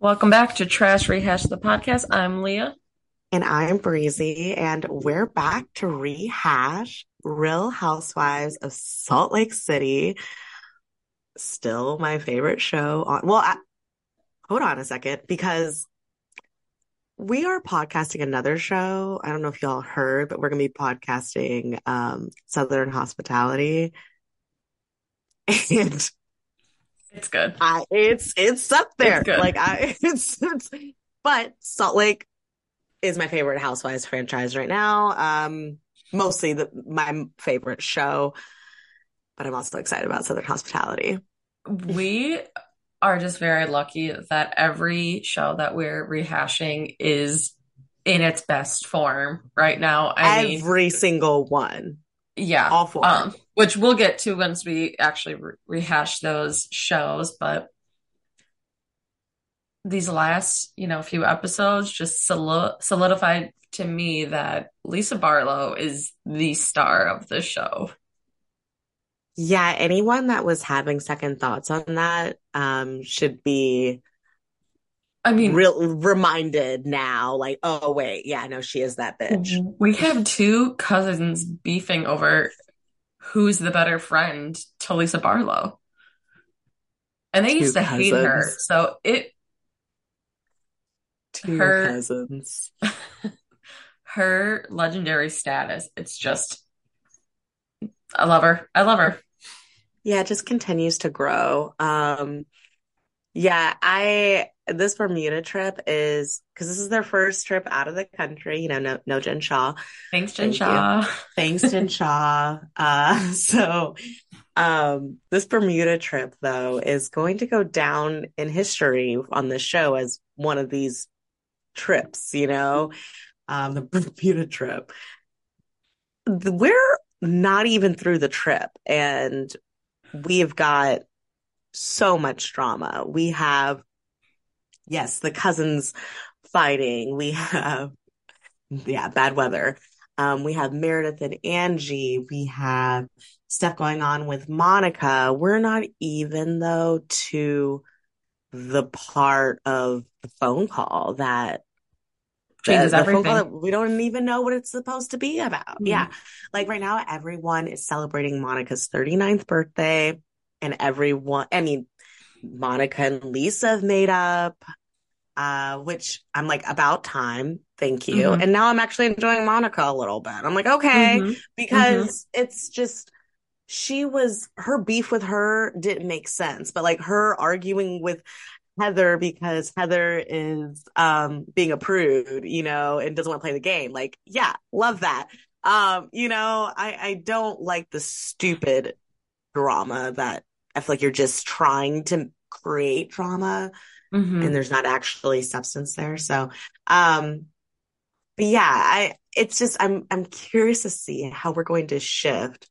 Welcome back to Trash Rehash the podcast. I'm Leah. And I'm Breezy, and we're back to rehash Real Housewives of Salt Lake City. Still my favorite show on. Well, I, hold on a second, because we are podcasting another show. I don't know if y'all heard, but we're going to be podcasting um, Southern Hospitality. And It's good. I it's it's up there. It's like I it's, it's but Salt Lake is my favorite Housewives franchise right now. Um mostly the my favorite show. But I'm also excited about Southern Hospitality. We are just very lucky that every show that we're rehashing is in its best form right now. I mean, Every single one. yeah, all four. um, which we'll get to once we actually re- rehash those shows. But these last, you know, few episodes just solidified to me that Lisa Barlow is the star of the show. Yeah, anyone that was having second thoughts on that um should be I mean, real reminded now, like, oh wait, yeah, no, she is that bitch. We have two cousins beefing over who's the better friend to Lisa Barlow. And they Two used to hate her. So it Two Her- cousins. her legendary status, it's just I love her. I love her. Yeah, it just continues to grow. Um, yeah, I this Bermuda trip is because this is their first trip out of the country. You know, no, no Jen Shah. Thanks, Jen Thank you. Shah. Thanks, Jen Shah. Uh, so, um, this Bermuda trip though is going to go down in history on this show as one of these trips. You know, um, the Bermuda trip. We're not even through the trip, and we've got so much drama. We have, yes, the cousins fighting. We have, yeah, bad weather. Um, we have Meredith and Angie. We have stuff going on with Monica. We're not even though to the part of the phone call that Changes the, everything. that we don't even know what it's supposed to be about. Mhm. Yeah. Like right now, everyone is celebrating Monica's 39th birthday, and everyone, I mean, Monica and Lisa have made up, uh, which I'm like, about time. Thank you. Mhm. And now I'm actually enjoying Monica a little bit. I'm like, okay, Mhm. because it's just, she was, her beef with her didn't make sense, but like her arguing with Heather because Heather is um being a prude, you know, and doesn't want to play the game. Like, yeah, love that. Um, you know, I I don't like the stupid drama that I feel like you're just trying to create drama Mhm. and there's not actually substance there. So, um, but yeah, I it's just I'm I'm curious to see how we're going to shift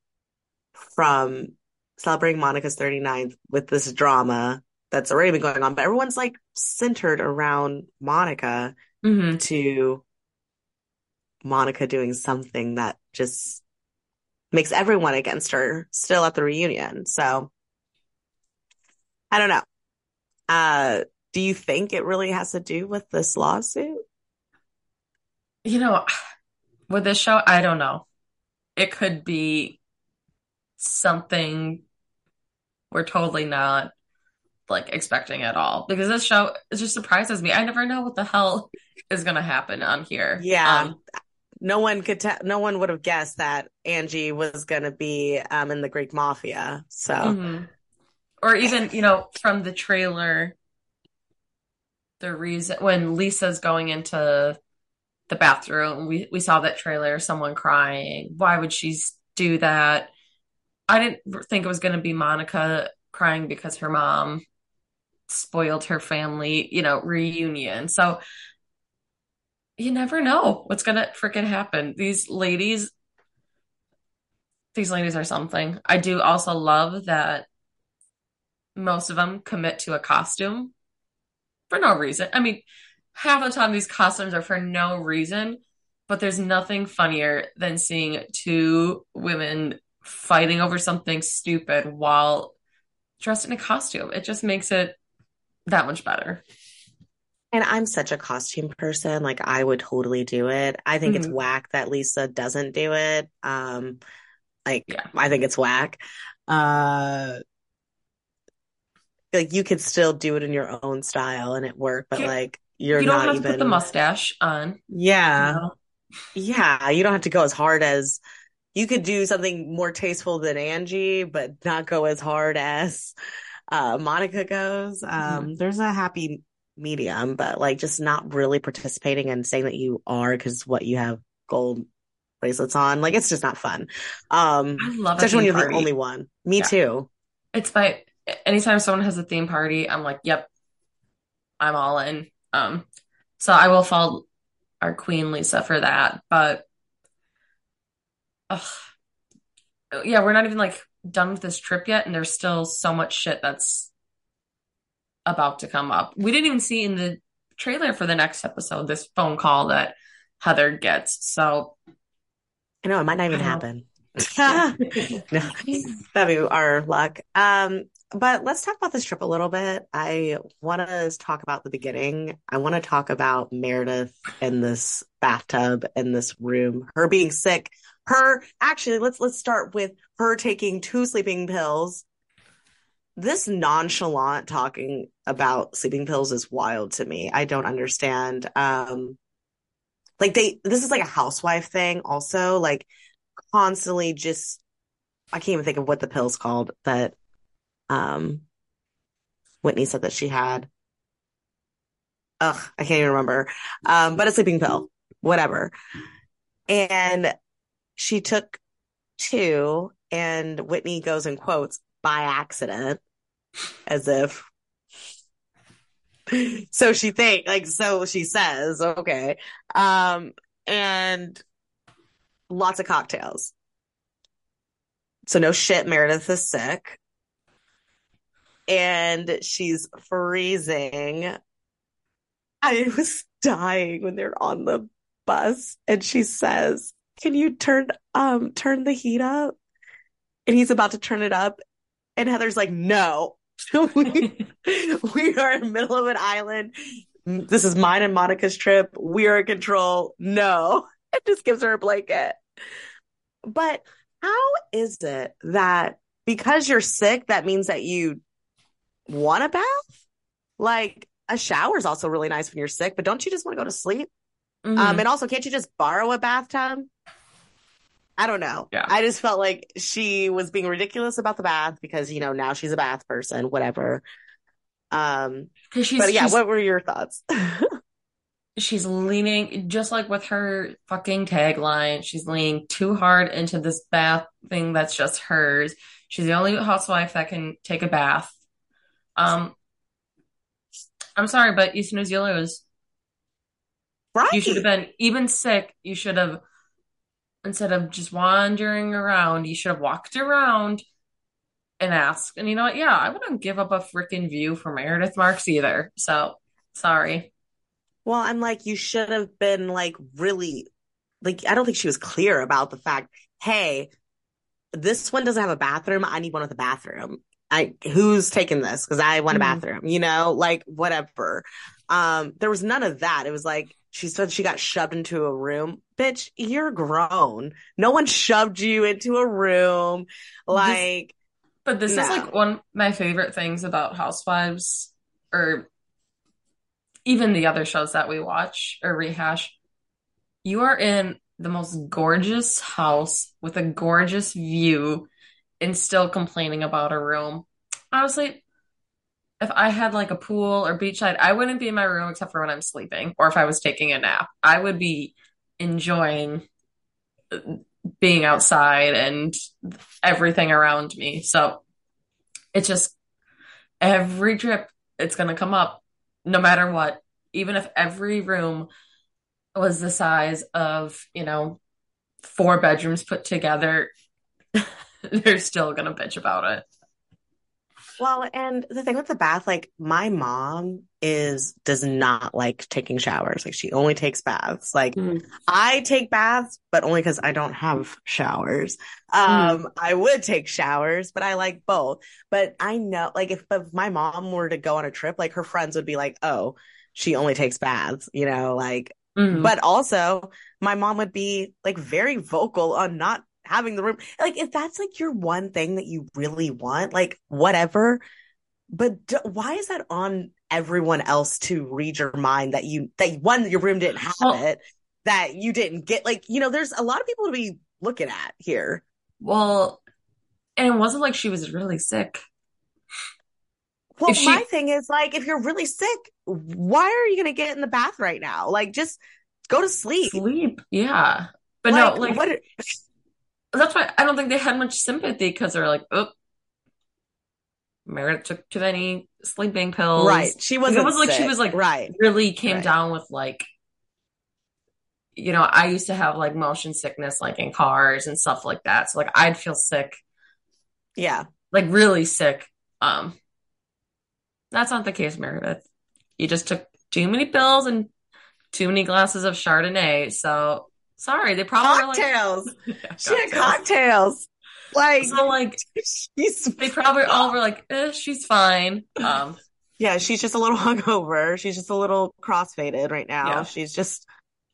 from celebrating Monica's 39th with this drama that's already been going on, but everyone's like centered around Monica Mhm. to Monica doing something that just makes everyone against her still at the reunion. So I don't know. Uh, do you think it really has to do with this lawsuit? You know, with this show, I don't know. It could be something we're totally not like expecting at all because this show it just surprises me. I never know what the hell is gonna happen on here. Yeah. Um, No one could tell, no one would have guessed that Angie was going to be um in the Greek mafia. So mhm. Or even, you know, from the trailer, the reason when Lisa's going into the bathroom, we we saw that trailer, someone crying. Why would she do that? I didn't think it was going to be Monica crying because her mom spoiled her family, you know, reunion. So you never know what's going to freaking happen. These ladies, these ladies are something. I do also love that most of them commit to a costume for no reason. I mean, half the time these costumes are for no reason, but there's nothing funnier than seeing two women fighting over something stupid while dressed in a costume. It just makes it that much better. And I'm such a costume person. Like I would totally do it. I think it's Mhm. whack that Lisa doesn't do it. Um, like Yeah. I think it's whack. Uh, like you could still do it in your own style and it work, but like you're you don't not have to put the mustache on, yeah, know? yeah. You don't have to go as hard as you could do something more tasteful than Angie, but not go as hard as uh Monica goes. Mhm. Um, there's a happy medium, but like just not really participating and saying that you are because what you have gold bracelets on, like it's just not fun. I Um, love especially when you're the only one. Me Yeah. too. It's my anytime someone has a theme party, I'm like, yep, I'm all in. Um, so I will follow our Queen Lisa for that. But ugh, yeah, we're not even like done with this trip yet, and there's still so much shit that's about to come up. We didn't even see in the trailer for the next episode this phone call that Heather gets. So I know it might not even happen. That'd be our luck. Um, but let's talk about this trip a little bit. I want to talk about the beginning. I want to talk about Meredith in this bathtub in this room, her being sick, her actually let's let's start with her taking two sleeping pills. This nonchalant talking about sleeping pills is wild to me. I don't understand. Um, like they this is like a housewife thing also, like constantly just I can't even think of what the pill's called that um Whitney said that she had. Ugh, I can't even remember. Um, but a sleeping pill, whatever. And she took two, and Whitney goes and quotes by accident, as if. So she think like so she says, okay. Um, and lots of cocktails. So no shit, Meredith is sick. And she's freezing I was dying when they're on the bus and she says, "Can you turn um turn the heat up?" And he's about to turn it up and Heather's like, "No." we, we are in the middle of an island. This is mine and Monica's trip. We are in control. No. It just gives her a blanket. But how is it that because you're sick, that means that you want a bath? Like a shower is also really nice when you're sick, but don't you just want to go to sleep? Um, Mhm. and also, can't you just borrow a bathtub? I don't know. Yeah. I just felt like she was being ridiculous about the bath because, you know, now she's a bath person, whatever. Um, Because she's but yeah, she's what were your thoughts? she's leaning just like with her fucking tagline, she's leaning too hard into this bath thing that's just hers. She's the only housewife that can take a bath. Um, I'm sorry, but you snooze, you lose. You should have been even sick. You should have instead of just wandering around, you should have walked around and asked. And you know what? Yeah, I wouldn't give up a freaking view for Meredith Marks either. So sorry. Well, I'm like, you should have been like really, like, I don't think she was clear about the fact, hey, this one doesn't have a bathroom. I need one with a bathroom. I who's taking this? Because I want a Mhm. bathroom, you know, like whatever. Um, there was none of that. It was like she said she got shoved into a room. Bitch, you're grown. No one shoved you into a room. This, Like, but this is like one of my favorite things about Housewives, or even the other shows that we watch or rehash. You are in the most gorgeous house with a gorgeous view and still complaining about a room. Honestly, if I had like a pool or beachside, I wouldn't be in my room except for when I'm sleeping or if I was taking a nap. I would be enjoying uh, being outside and everything around me. So it's just every trip, it's going to come up no matter what. Even if every room was the size of, you know, four bedrooms put together, they're still going to bitch about it. Well, and the thing with the bath, like my mom is does not like taking showers. Like she only takes baths. Like Mm. I take baths, but only because I don't have showers. Um, I would take showers, but I like both. But I know, like, if, if my mom were to go on a trip, like her friends would be like, "Oh, she only takes baths," you know, like. Mhm. But also, my mom would be like very vocal on not having the room. Like, if that's like your one thing that you really want, like whatever. But d- why is that on everyone else to read your mind that you that one your room didn't have Well- it that you didn't get like you know there's a lot of people to be looking at here. Well, and it wasn't like she was really sick. Well, she- my thing is like if you're really sick, why are you going to get in the bath right now? Like just go to sleep. Sleep, yeah. But no, Like, like what that's why I don't think they had much sympathy because they're like, oh, Meredith took too many sleeping pills. right. She wasn't it was like she was like right. really came Right. down with like you know, I used to have like motion sickness like in cars and stuff like that. So like I'd feel sick, Yeah. like really sick. Um that's not the case, Meredith. You just took too many pills and too many glasses of Chardonnay. So sorry, they probably were like Cocktails. Yeah, She had cocktails. cocktails. Like So like she's they probably all were like, eh, she's fine. Um Yeah, she's just a little hungover. She's just a little crossfaded right now. Yeah. She's just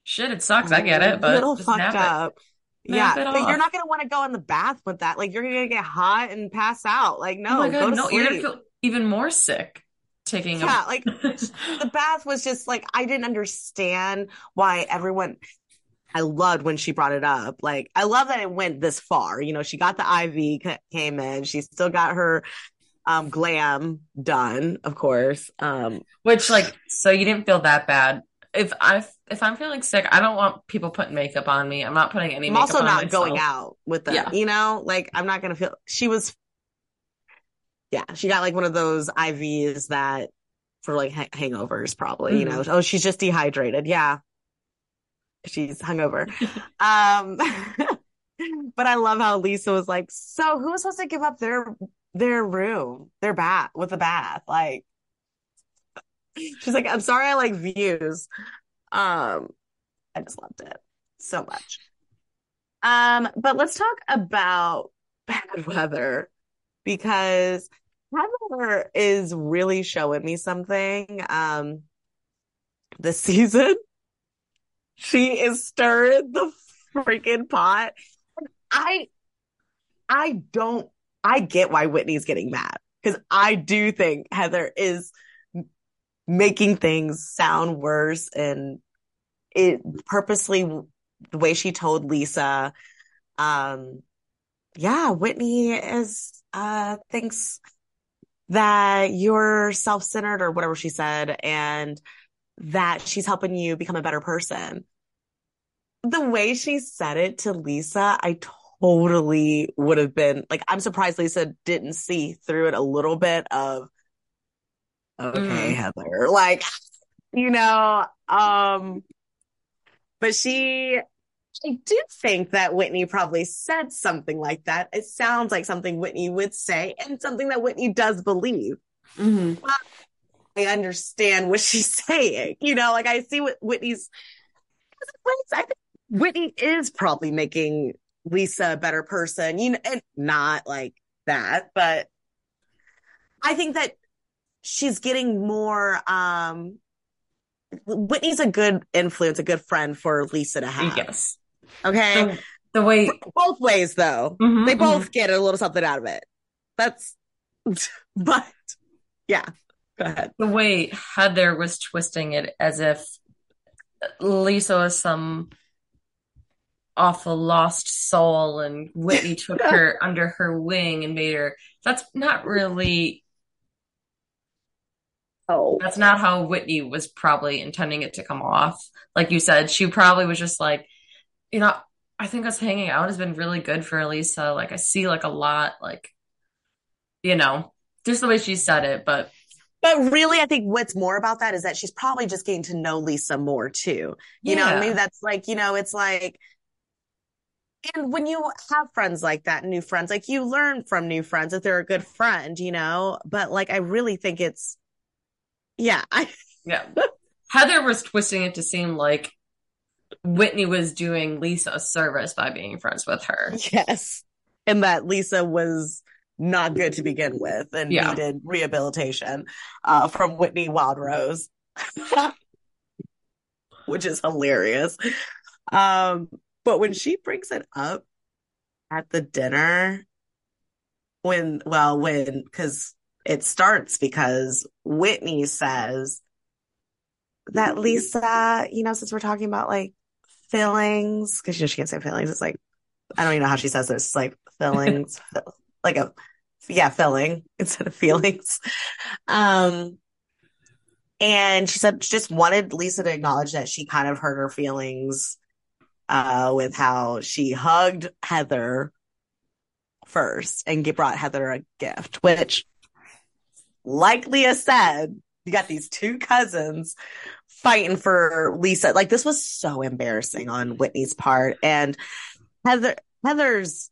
shit, it sucks. I get it, a but little fucked it. up. Nap yeah, it but off. you're not gonna want to go in the bath with that. Like you're gonna get hot and pass out. Like no, oh my go god, to no, sleep. you're gonna feel even more sick taking yeah, a like the bath was just like I didn't understand why everyone. I loved when she brought it up. Like I love that it went this far. You know, she got the IV ca- came in. She still got her um glam done, of course. Um Which like so you didn't feel that bad. If I if I'm feeling sick, I don't want people putting makeup on me. I'm not putting any I'm makeup also not myself. going out with the, Yeah. you know, like I'm not gonna feel. She was, yeah, she got like one of those IVs that for like ha- hangovers, probably. You know, Mm-hmm. oh, she's just dehydrated. Yeah, she's hungover. um, but I love how Lisa was like, so who was supposed to give up their their room, their bath with a bath? Like, she's like, I'm sorry, I like views. Um, I just loved it so much. Um, but let's talk about bad weather because Heather is really showing me something um this season. She is stirring the freaking pot. I I don't I get why Whitney's getting mad because I do think Heather is making things sound worse and it purposely the way she told Lisa um yeah Whitney is uh thinks that you're self-centered or whatever she said and that she's helping you become a better person the way she said it to Lisa I totally would have been like I'm surprised Lisa didn't see through it a little bit of okay Mm. Heather like you know um but she I do think that Whitney probably said something like that. It sounds like something Whitney would say and something that Whitney does believe. Mhm. I understand what she's saying. You know, like I see what Whitney's I think Whitney is probably making Lisa a better person, you know, and not like that, but I think that she's getting more um Whitney's a good influence, a good friend for Lisa to have. Yes. Okay. The, the way both ways though. Mhm, They both get a little something out of it. That's but yeah. Go ahead. the way Heather was twisting it as if Lisa was some awful lost soul and Whitney took her under her wing and made her that's not really Oh. that's not how Whitney was probably intending it to come off. Like you said, she probably was just like, you know, I think us hanging out has been really good for Lisa. Like I see like a lot, like you know, just the way she said it, but But really, I think what's more about that is that she's probably just getting to know Lisa more too. You know, Yeah. and maybe that's like, you know, it's like and when you have friends like that, new friends, like you learn from new friends if they're a good friend, you know. But like, I really think it's, yeah, I yeah. Heather was twisting it to seem like Whitney was doing Lisa a service by being friends with her. Yes, and that Lisa was not good to begin with and Yeah. needed rehabilitation uh, from Whitney Wildrose, which is hilarious. Um, but when she brings it up at the dinner, when, well, when, because it starts because Whitney says that Lisa, you know, since we're talking about like fillings, because you know, she can't say fillings, it's like, I don't even know how she says this. It's like fillings, fill- like a, yeah, filling instead of feelings. Um, and she said she just wanted Lisa to acknowledge that she kind of hurt her feelings uh, with how she hugged Heather first and get, brought Heather a gift, which, like Leah said, you got these two cousins fighting for Lisa. Like this was so embarrassing on Whitney's part, and Heather Heather's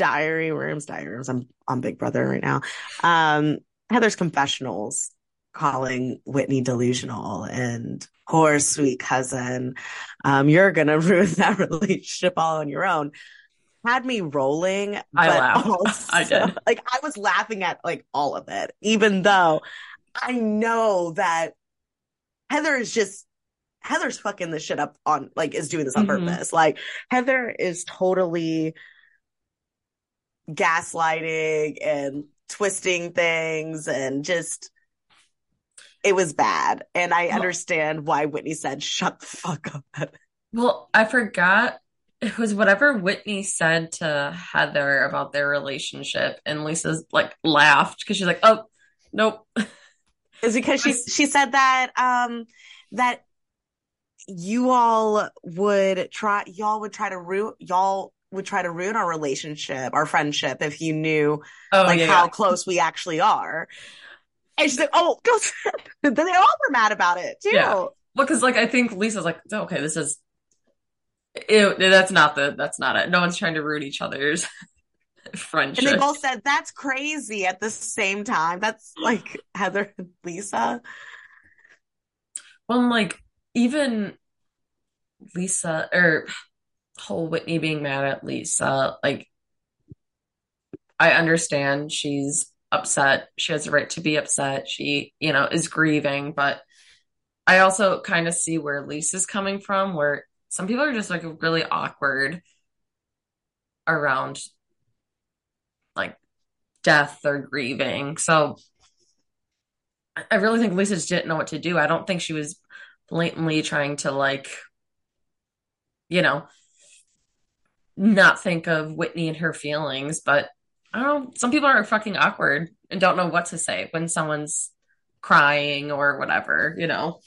diary rooms, diary rooms. I'm on Big Brother right now. Um, Heather's confessionals calling Whitney delusional and poor sweet cousin. Um, you're gonna ruin that relationship all on your own. Had me rolling. I laughed. also- I did. Like I was laughing at like all of it, even though I know that Heather is just Heather's fucking this shit up on like is doing this on Mhm. purpose. Like Heather is totally gaslighting and twisting things and just it was bad. And I Well- understand why Whitney said shut the fuck up. Well, I forgot it was whatever Whitney said to Heather about their relationship, and Lisa's like laughed because she's like, "Oh, nope." Is because she she said that um that you all would try y'all would try to ruin y'all would try to ruin our relationship, our friendship if you knew Oh, like yeah, how yeah. close we actually are. And she's like, oh, go. then they all were mad about it too. Yeah. Well, because like I think Lisa's like, oh, okay, this is. Ew, that's not the. That's not it. No one's trying to ruin each other's friendship. And they both said that's crazy at the same time. That's like Heather and Lisa. Well, like even Lisa or whole Whitney being mad at Lisa, like I understand she's upset. She has a right to be upset. She, you know, is grieving, but I also kind of see where Lisa's coming from, where some people are just like really awkward around like death or grieving. So I- really think Lisa just didn't know what to do. I don't think she was blatantly trying to like, you know, not think of Whitney and her feelings, but I don't know, some people are fucking awkward and don't know what to say when someone's crying or whatever, you know.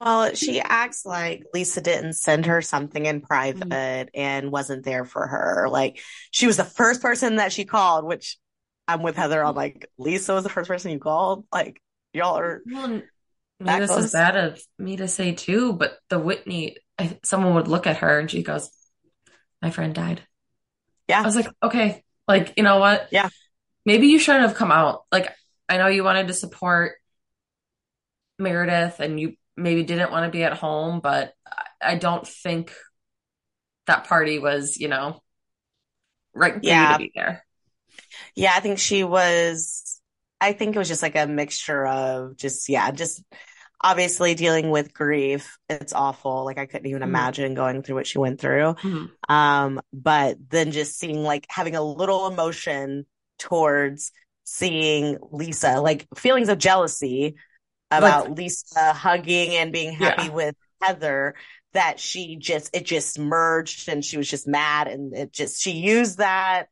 Well, she acts like Lisa didn't send her something in private mm-hmm. and wasn't there for her. Like she was the first person that she called, which I'm with Heather on like Lisa was the first person you called. Like y'all are Well, this is bad of me to say too, but the Whitney, I, someone would look at her and she goes, "My friend died." Yeah. I was like, okay, like you know what? Yeah. Maybe you shouldn't have come out. Like I know you wanted to support Meredith and you maybe didn't want to be at home, but I, don't think that party was, you know, right for you Yeah. to be there. Yeah, I think she was, I think it was just like a mixture of just, yeah, just obviously dealing with grief. It's awful. Like I couldn't even Mhm. imagine going through what she went through. Mhm. Um, but then just seeing like having a little emotion towards seeing Lisa, like feelings of jealousy about Lisa hugging and being happy Yeah. with Heather that she just, it just merged and she was just mad and it just, she used that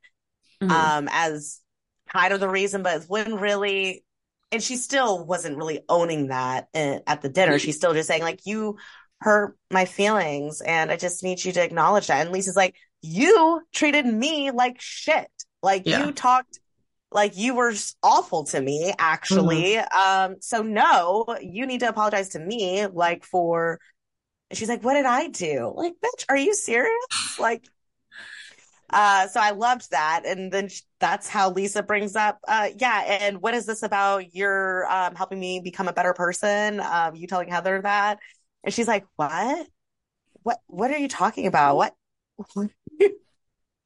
Mhm. um, as kind of the reason, but when really, and she still wasn't really owning that uh, at the dinner. She's still just saying like, you hurt my feelings and I just need you to acknowledge that. And Lisa's like, you treated me like shit. Like Yeah. you talked like you were awful to me, actually. Mm-hmm. Um, so no, you need to apologize to me, like for, she's like, what did I do? Like, bitch, are you serious? Like, Uh, so I loved that. And then sh- that's how Lisa brings up, uh, yeah. And what is this about? You're, um, helping me become a better person. Um, you telling Heather that. And she's like, what? What, what are you talking about? What?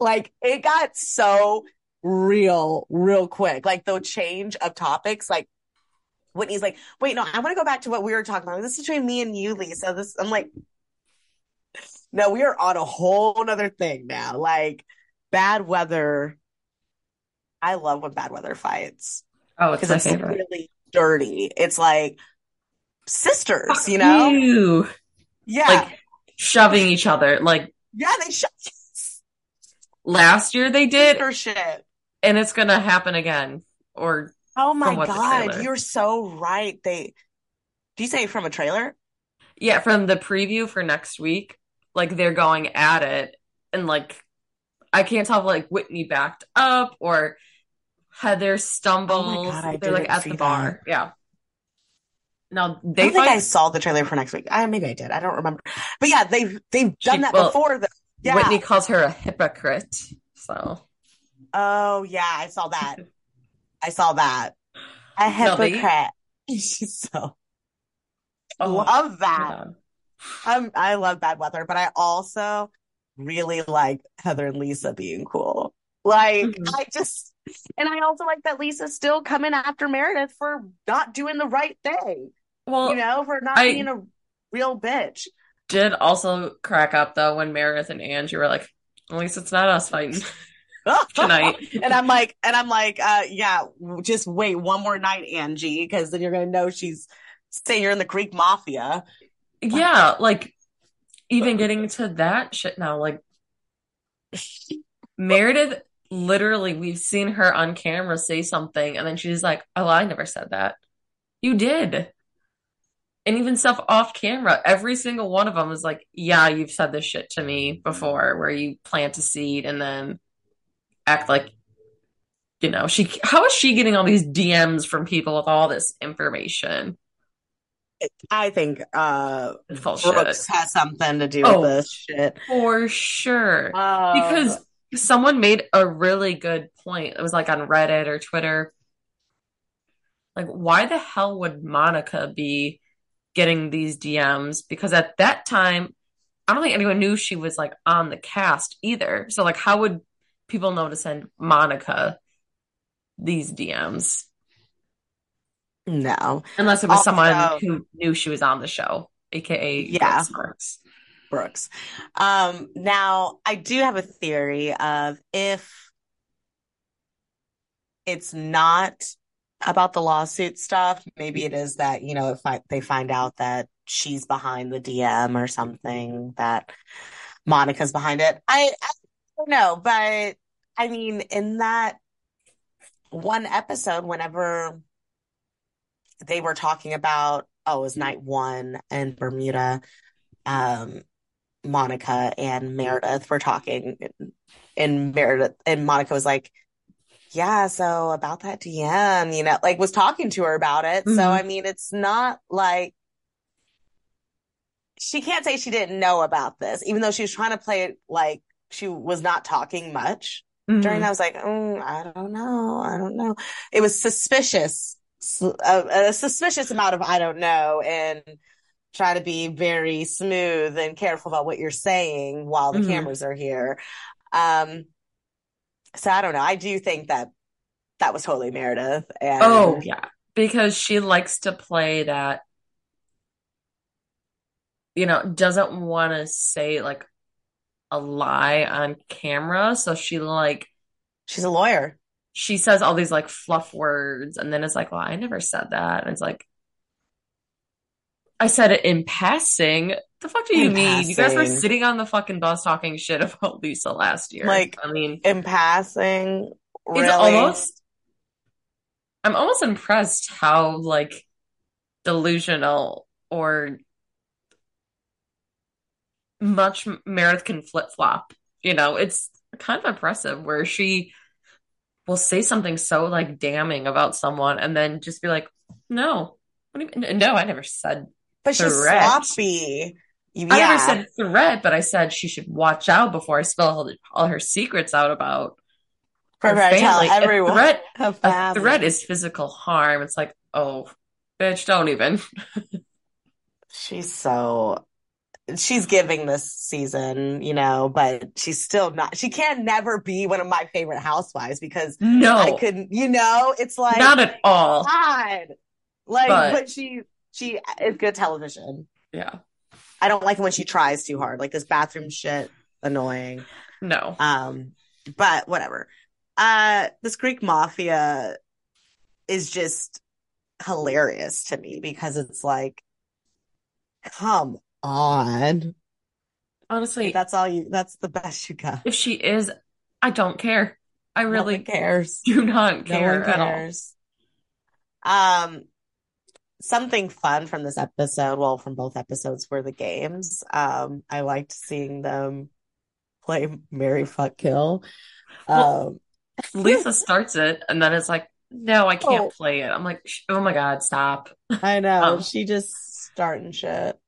like it got so real, real quick. Like the change of topics, like Whitney's like, wait, no, I want to go back to what we were talking about. This is between me and you, Lisa. This, I'm like, no, we are on a whole other thing now. Like bad weather. I love when bad weather fights Oh, it's because my it's favorite. really dirty. It's like sisters, you know? Ew. Yeah. Like shoving each other. Like yeah, they shut last year they did, sister shit. and it's gonna happen again. Or Oh my From what the God, you're so right. They, do you say from a trailer? yeah, from the preview for next week, like they're going at it, and like I can't tell if like Whitney backed up or Heather stumbles. God, I they're like at the bar. Yeah. Now I don't they think I saw the trailer for next week. I maybe I did. I don't remember. But yeah, they've they've She- done that well, before. Though. Yeah. Whitney calls her a hypocrite. So Oh yeah, I saw that. I saw that. A they- hypocrite. She's so oh, love that. yeah. Um, I love bad weather, but I also really like Heather and Lisa being cool. Like Mhm. I just, and I also like that Lisa's still coming after Meredith for not doing the right thing. Well, you know, for not I- being a real bitch. did also crack up though when Meredith and Angie were like, at least it's not us fighting tonight. and I'm like, and I'm like, uh, yeah, just wait one more night, Angie, because then you're gonna know she's saying you're in the Greek mafia. Yeah, like even getting to that shit now, like Meredith literally we've seen her on camera say something and then she's like, Oh, I never said that. You did. And even stuff off camera, every single one of them is like, Yeah, you've said this shit to me before, where you plant a seed and then act like you know, she how is she getting all these DMs from people with all this information? I think uh. Brooks has something to do Oh. with this shit. For sure. Uh, Because someone made a really good point. It was like on Reddit or Twitter. Like, why the hell would Monica be getting these DMs? Because at that time, I don't think anyone knew she was like on the cast either. So, like, how would people know to send Monica these DMs? no, Unless it was Also- someone who knew she was on the show, aka Yeah. Brooks. Um, now I do have a theory of if it's not about the lawsuit stuff, maybe it is that, you know, if I, they find out that she's behind the DM or something, that Monica's behind it. I, I don't know, but I mean, in that one episode, whenever they were talking about, oh, it was night one in Bermuda, um, Monica and Meredith were talking, and Meredith and Monica was like, "Yeah, so about that DM, you know, like was talking to her about it." So Mhm. I mean, it's not like she can't say she didn't know about this, even though she was trying to play it like she was not talking much during Mhm. that. I was like, mm, I don't know, I don't know. It was suspicious, a, a suspicious amount of I don't know, and try to be very smooth and careful about what you're saying while the Mhm. cameras are here. Um, so I don't know. I do think that that was totally Meredith, and Oh, yeah. Because she likes to play that, you know, doesn't want to say like a lie on camera. So she like, she's a lawyer. she says all these like fluff words and then it's like, well, I never said that. And it's like, I said it in passing. The fuck do you In mean? You guys were sitting on the fucking bus talking shit about Lisa last year. Like, I mean, In passing, really, it's almost I'm almost impressed how like delusional or much Meredith can flip flop. You know, it's kind of impressive where she will say something so like damning about someone and then just be like, no, what do you mean? No, I never said. But she's correct. sloppy. Yeah. I never said threat, but I said she should watch out before I spill all, all her secrets out about her to tell family. everyone. A threat, a threat is physical harm. It's like, oh, bitch, don't even. She's so she's giving this season, you know, but she's still not she can never be one of my favorite housewives because No, I couldn't, you know, it's like not at all. God. Like, But- but, she she is good television. Yeah, I don't like it when she tries too hard. Like this bathroom shit, annoying. no. Um, but whatever. Uh, this Greek mafia is just hilarious to me because it's like, come on. Honestly, That's all you, that's the best you got. if she is, I don't care. I really one cares. do not No care one at all. Um, something fun from this episode, well, from both episodes were the games. Um, I liked seeing them play Mary Fuck Kill. Well, Um, Lisa starts it, and then it's like, no, I can't Oh. play it. I'm like, oh my god, stop. I know Um, she just starting shit.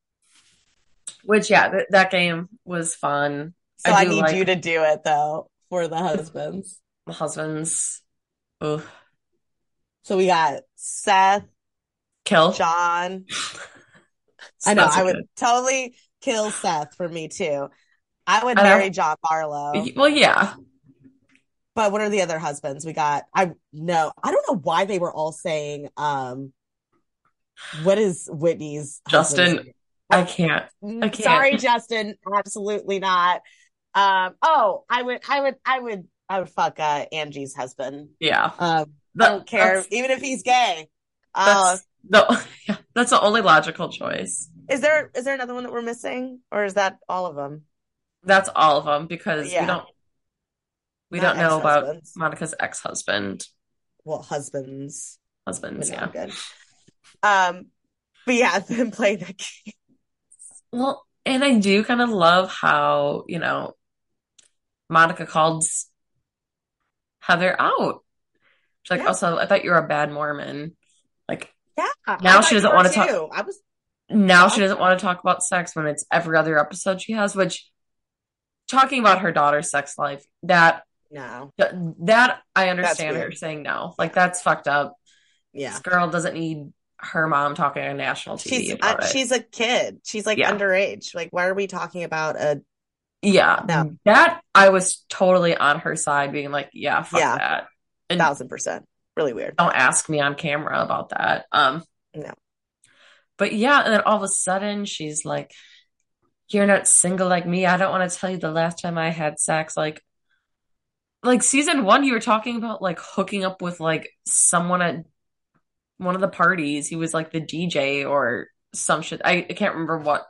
Which, yeah, th- that game was fun. So I I, need like- you to do it though for the husbands. My husband's, ugh, So we got Seth, kill. John. I know I would good- totally kill Seth for me too. I would marry John Barlow. Well, yeah. But what are the other husbands? We got I no, I don't know why they were all saying um what is Whitney's Justin? I can't. I can't. Sorry, Justin, absolutely not. Um oh, I would I would I would I would fuck uh Angie's husband. Yeah. Um That- I don't care even if he's gay. Uh the, yeah, that's the only logical choice. is there is there another one that we're missing or is that all of them? That's all of them because Yeah. we don't we Not don't know about. Monica's ex-husband, Well, husbands. husbands. Yeah. good. Um but yeah, them playing that game. Well, and I do kind of love how, you know, Monica called Heather out. She's like, Yeah. also, I thought you were a bad Mormon. Like, Now she doesn't wanna talk- I was now she doesn't want to talk about sex when it's every other episode she has, which talking about her daughter's sex life, that no. that I understand her saying no. Like, that's fucked up. Yeah. This girl doesn't need her mom talking on national TV She's about uh, it. she's a kid. She's like Yeah. underage. Like why are we talking about a Yeah, No. that I was totally on her side, being like, yeah, fuck Yeah. that. And thousand percent? Really weird. don't ask me on camera about that. Um, No. But yeah, and then all of a sudden she's like, "You're not single like me. I don't want to tell you the last time I had sex." Like, like season one, you were talking about like hooking up with like someone at one of the parties. He was like the DJ or some shit. I, I can't remember what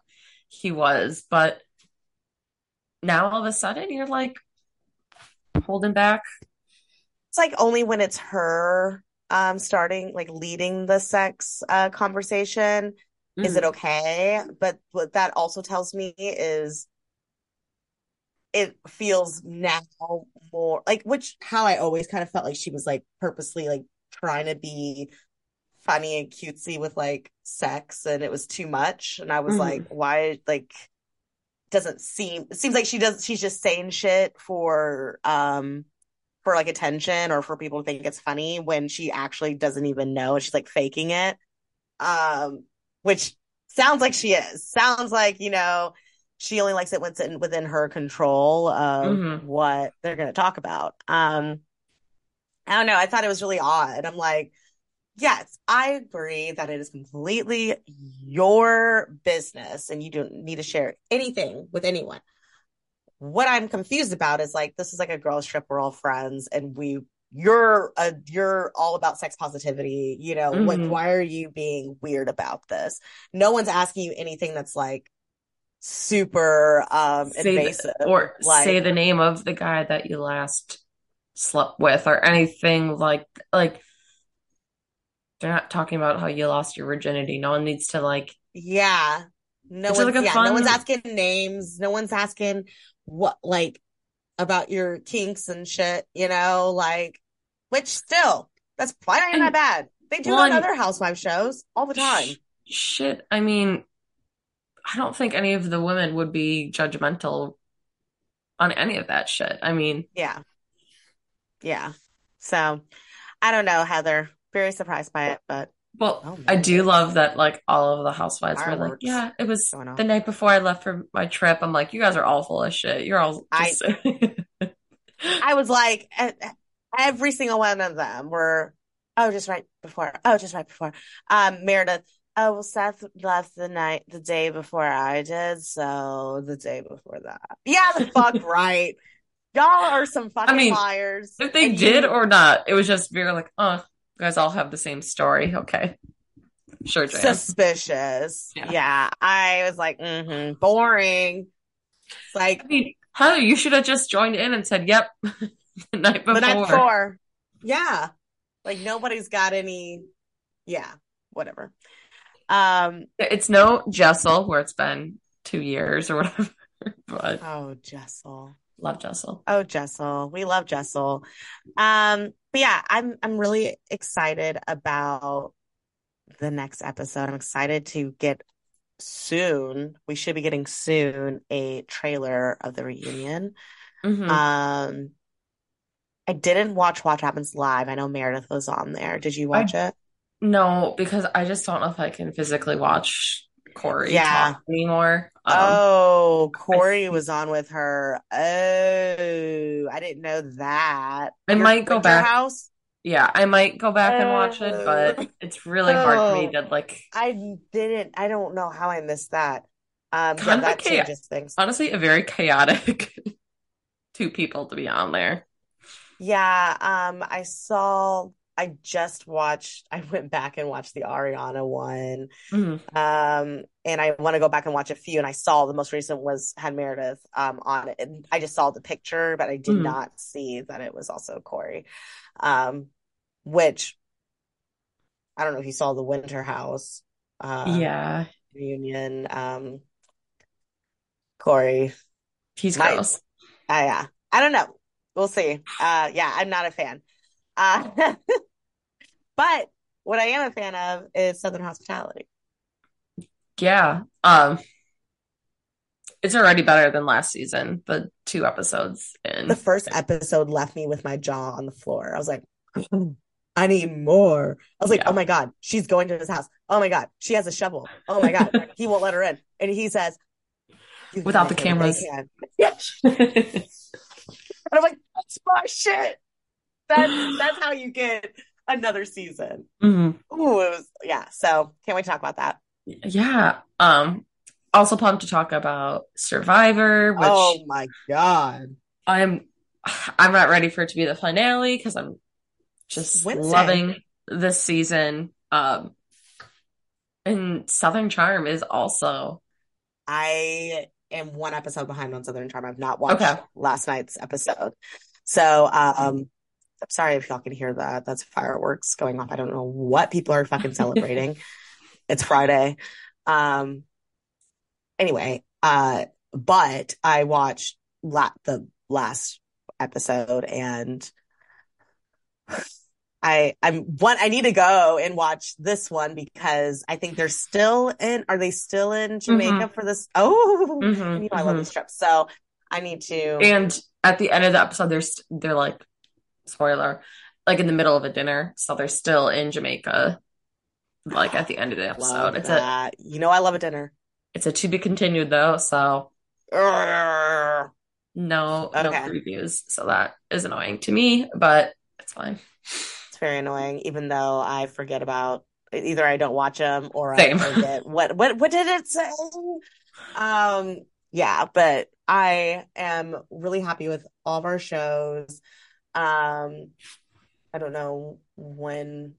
he was, but now all of a sudden you're like holding back. It's like only when it's her um starting like leading the sex uh conversation is it Mhm. okay? But what that also tells me is it feels now more like which how I always kind of felt like she was like purposely like trying to be funny and cutesy with like sex and it was too much and I was Mhm. like why like doesn't seem it seems like she does she's just saying shit for um for like attention or for people to think it's funny when she actually doesn't even know she's like faking it. Um which sounds like she is. Sounds like you know she only likes it when it's in, within her control of Mhm. what they're going to talk about. Um I don't know. I thought it was really odd. I'm like yes I agree that it is completely your business and you don't need to share anything with anyone what I'm confused about is like this is like a girls trip we're all friends and we you're a you're all about sex positivity you know like Mhm. why are you being weird about this no one's asking you anything that's like super um Say the- invasive or like say the name of the guy that you last slept with or anything like like they're not talking about how you lost your virginity. No one needs to like yeah no It's one's like yeah no one's asking names no one's asking what like about your kinks and shit you know like which still that's probably not And- bad they do it well, on other housewife shows all the time shit. I mean, I don't think any of the women would be judgmental on any of that shit. I mean, Yeah. Yeah. So I don't know, Heather. Very surprised by it, but well, Oh, I do love that like all of the housewives were like, yeah, it was the night before I left for my trip. I'm like, you guys are all full of shit. You're all I- just I was like, every single one of them were, oh, just right before. Oh, just right before. Um, Meredith, oh, well, Seth left the night, the day before I did. So the day before that. Yeah, the fuck right. Y'all are some fucking mean, liars. if they did you- or not, it was just very like, oh, you guys all have the same story. Okay. Sure, Jan. suspicious. Yeah. Yeah. I was like, mm-hmm, boring. It's like I mean, Heather, you should have just joined in and said, yep, the night before. the night before. Yeah. Like nobody's got any, yeah, whatever. Um, It's no Jessel, where it's been two years or whatever, but oh, Jessel. Love Jessel. Oh, Jessel. We love Jessel. Um, but yeah, I'm I'm really excited about the next episode. I'm excited to get soon. We should be getting soon a trailer of the reunion. Mhm. Um, I didn't watch Watch Happens Live. I know Meredith was on there. Did you watch it? No, because I just don't know if I can physically watch Kory Yeah. talk anymore. Um, Oh, Kory was on with her. Oh, I didn't know that. I Your might go back. House? yeah, I might go back and watch it, but Oh. it's really hard for me Oh. to like. I didn't. I don't know how I missed that. Um, yeah, that cha- changes things. Honestly, a very chaotic two people to be on there. Yeah. Um, I saw. I just watched. I went back and watched the Ariana one. Mhm. Um, and I want to go back and watch a few. And I saw the most recent was had Meredith um on it, and I just saw the picture, but I did Mhm. not see that it was also Kory. Um, which I don't know if you saw the Winter House uh Yeah, reunion. Um, Kory. he's gross. Uh, yeah, I don't know. We'll see. Uh, yeah, I'm not a fan. Uh, but what I am a fan of is Southern Hospitality. Yeah. Um, it's already better than last season. The two episodes in. The first episode left me with my jaw on the floor. I was like, I need more. I was like, Yeah. oh my God, she's going to his house. Oh my God, she has a shovel. Oh my God, he won't let her in. And he says, Without the make it if they cameras. can." And I'm like, that's my shit. That's that's how you get another season. Mhm. Ooh, it was yeah. So can't wait to talk about that. Yeah. Um, also pumped to talk about Survivor, which oh my God. I'm I'm not ready for it to be the finale because I'm just Wednesday. loving this season. Um, and Southern Charm is also I am one episode behind on Southern Charm. I've not watched Okay. last night's episode. So um I'm sorry if y'all can hear that. That's fireworks going off. I don't know what people are fucking celebrating. it's Friday. Um anyway, uh but I watched la- the last episode and I I'm one I need to go and watch this one because I think they're still in are they still in Jamaica for this oh Mhm, you know I love mhm. these trips so I need to and at the end of the episode, they're st- they're like spoiler, like in the middle of a dinner, so they're still in Jamaica. Like at the end of the episode, love it's a you know I love a dinner it's a to be continued though, so no no Okay. previews, so that is annoying to me, but it's fine. it's very annoying even though I forget about either I don't watch them or Same. I forget what what what did it say um yeah but I am really happy with all of our shows um I don't know when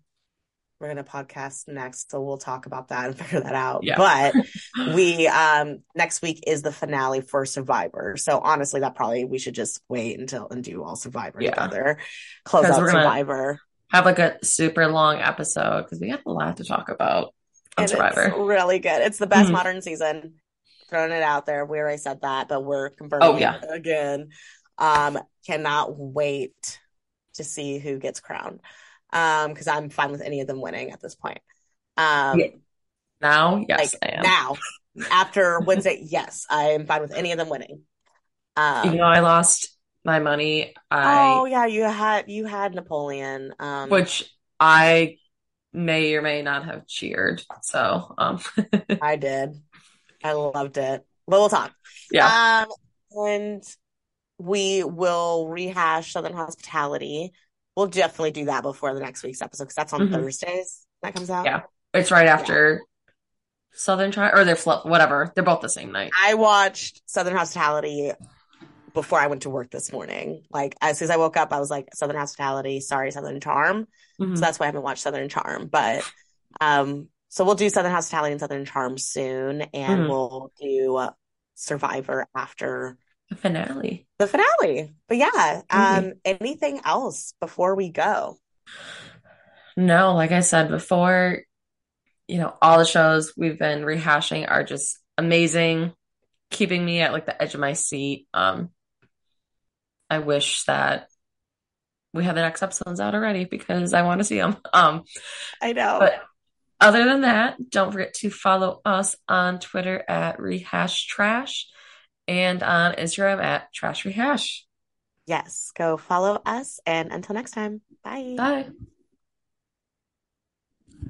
we're gonna podcast next so we'll talk about that and figure that out Yeah. but we um next week is the finale for Survivor so honestly that probably we should just wait until and do all Survivor Yeah. together close out Survivor have like a super long episode because we have a lot to talk about on and Survivor. it's really good it's the best Mhm. modern season throwing it out there we already said that but we're confirming Oh, yeah. it again um cannot wait to see who gets crowned um because I'm fine with any of them winning at this point um. Now, yes, like I am. now After Wednesday, yes, I am fine with any of them winning. Um, Even though I lost my money, I, oh yeah, you had you had Napoleon. Um, which I may or may not have cheered. So, um, I did. I loved it. But we'll talk. yeah. Um, and we will rehash Southern Hospitality. We'll definitely do that before the next week's episode because that's on Mhm. Thursdays that comes out. Yeah. It's right after Southern Tri or they're flip, whatever. They're both the same night. I watched Southern Hospitality before I went to work this morning. Like as soon as I woke up, I was like, Southern Hospitality, sorry, Southern Charm. Mhm. So that's why I haven't watched Southern Charm. But um, so we'll do Southern Hospitality and Southern Charm soon, and Mhm. we'll do uh, Survivor after The finale. the finale. But yeah, um, anything else before we go? No, like I said before, you know, all the shows we've been rehashing are just amazing, keeping me at like the edge of my seat. Um, I wish that we had the next episodes out already because I want to see them. Um, I know. but other than that, don't forget to follow us on Twitter at Rehash Trash and on Instagram at Trash Rehash. yes, go follow us, and until next time, bye. Bye.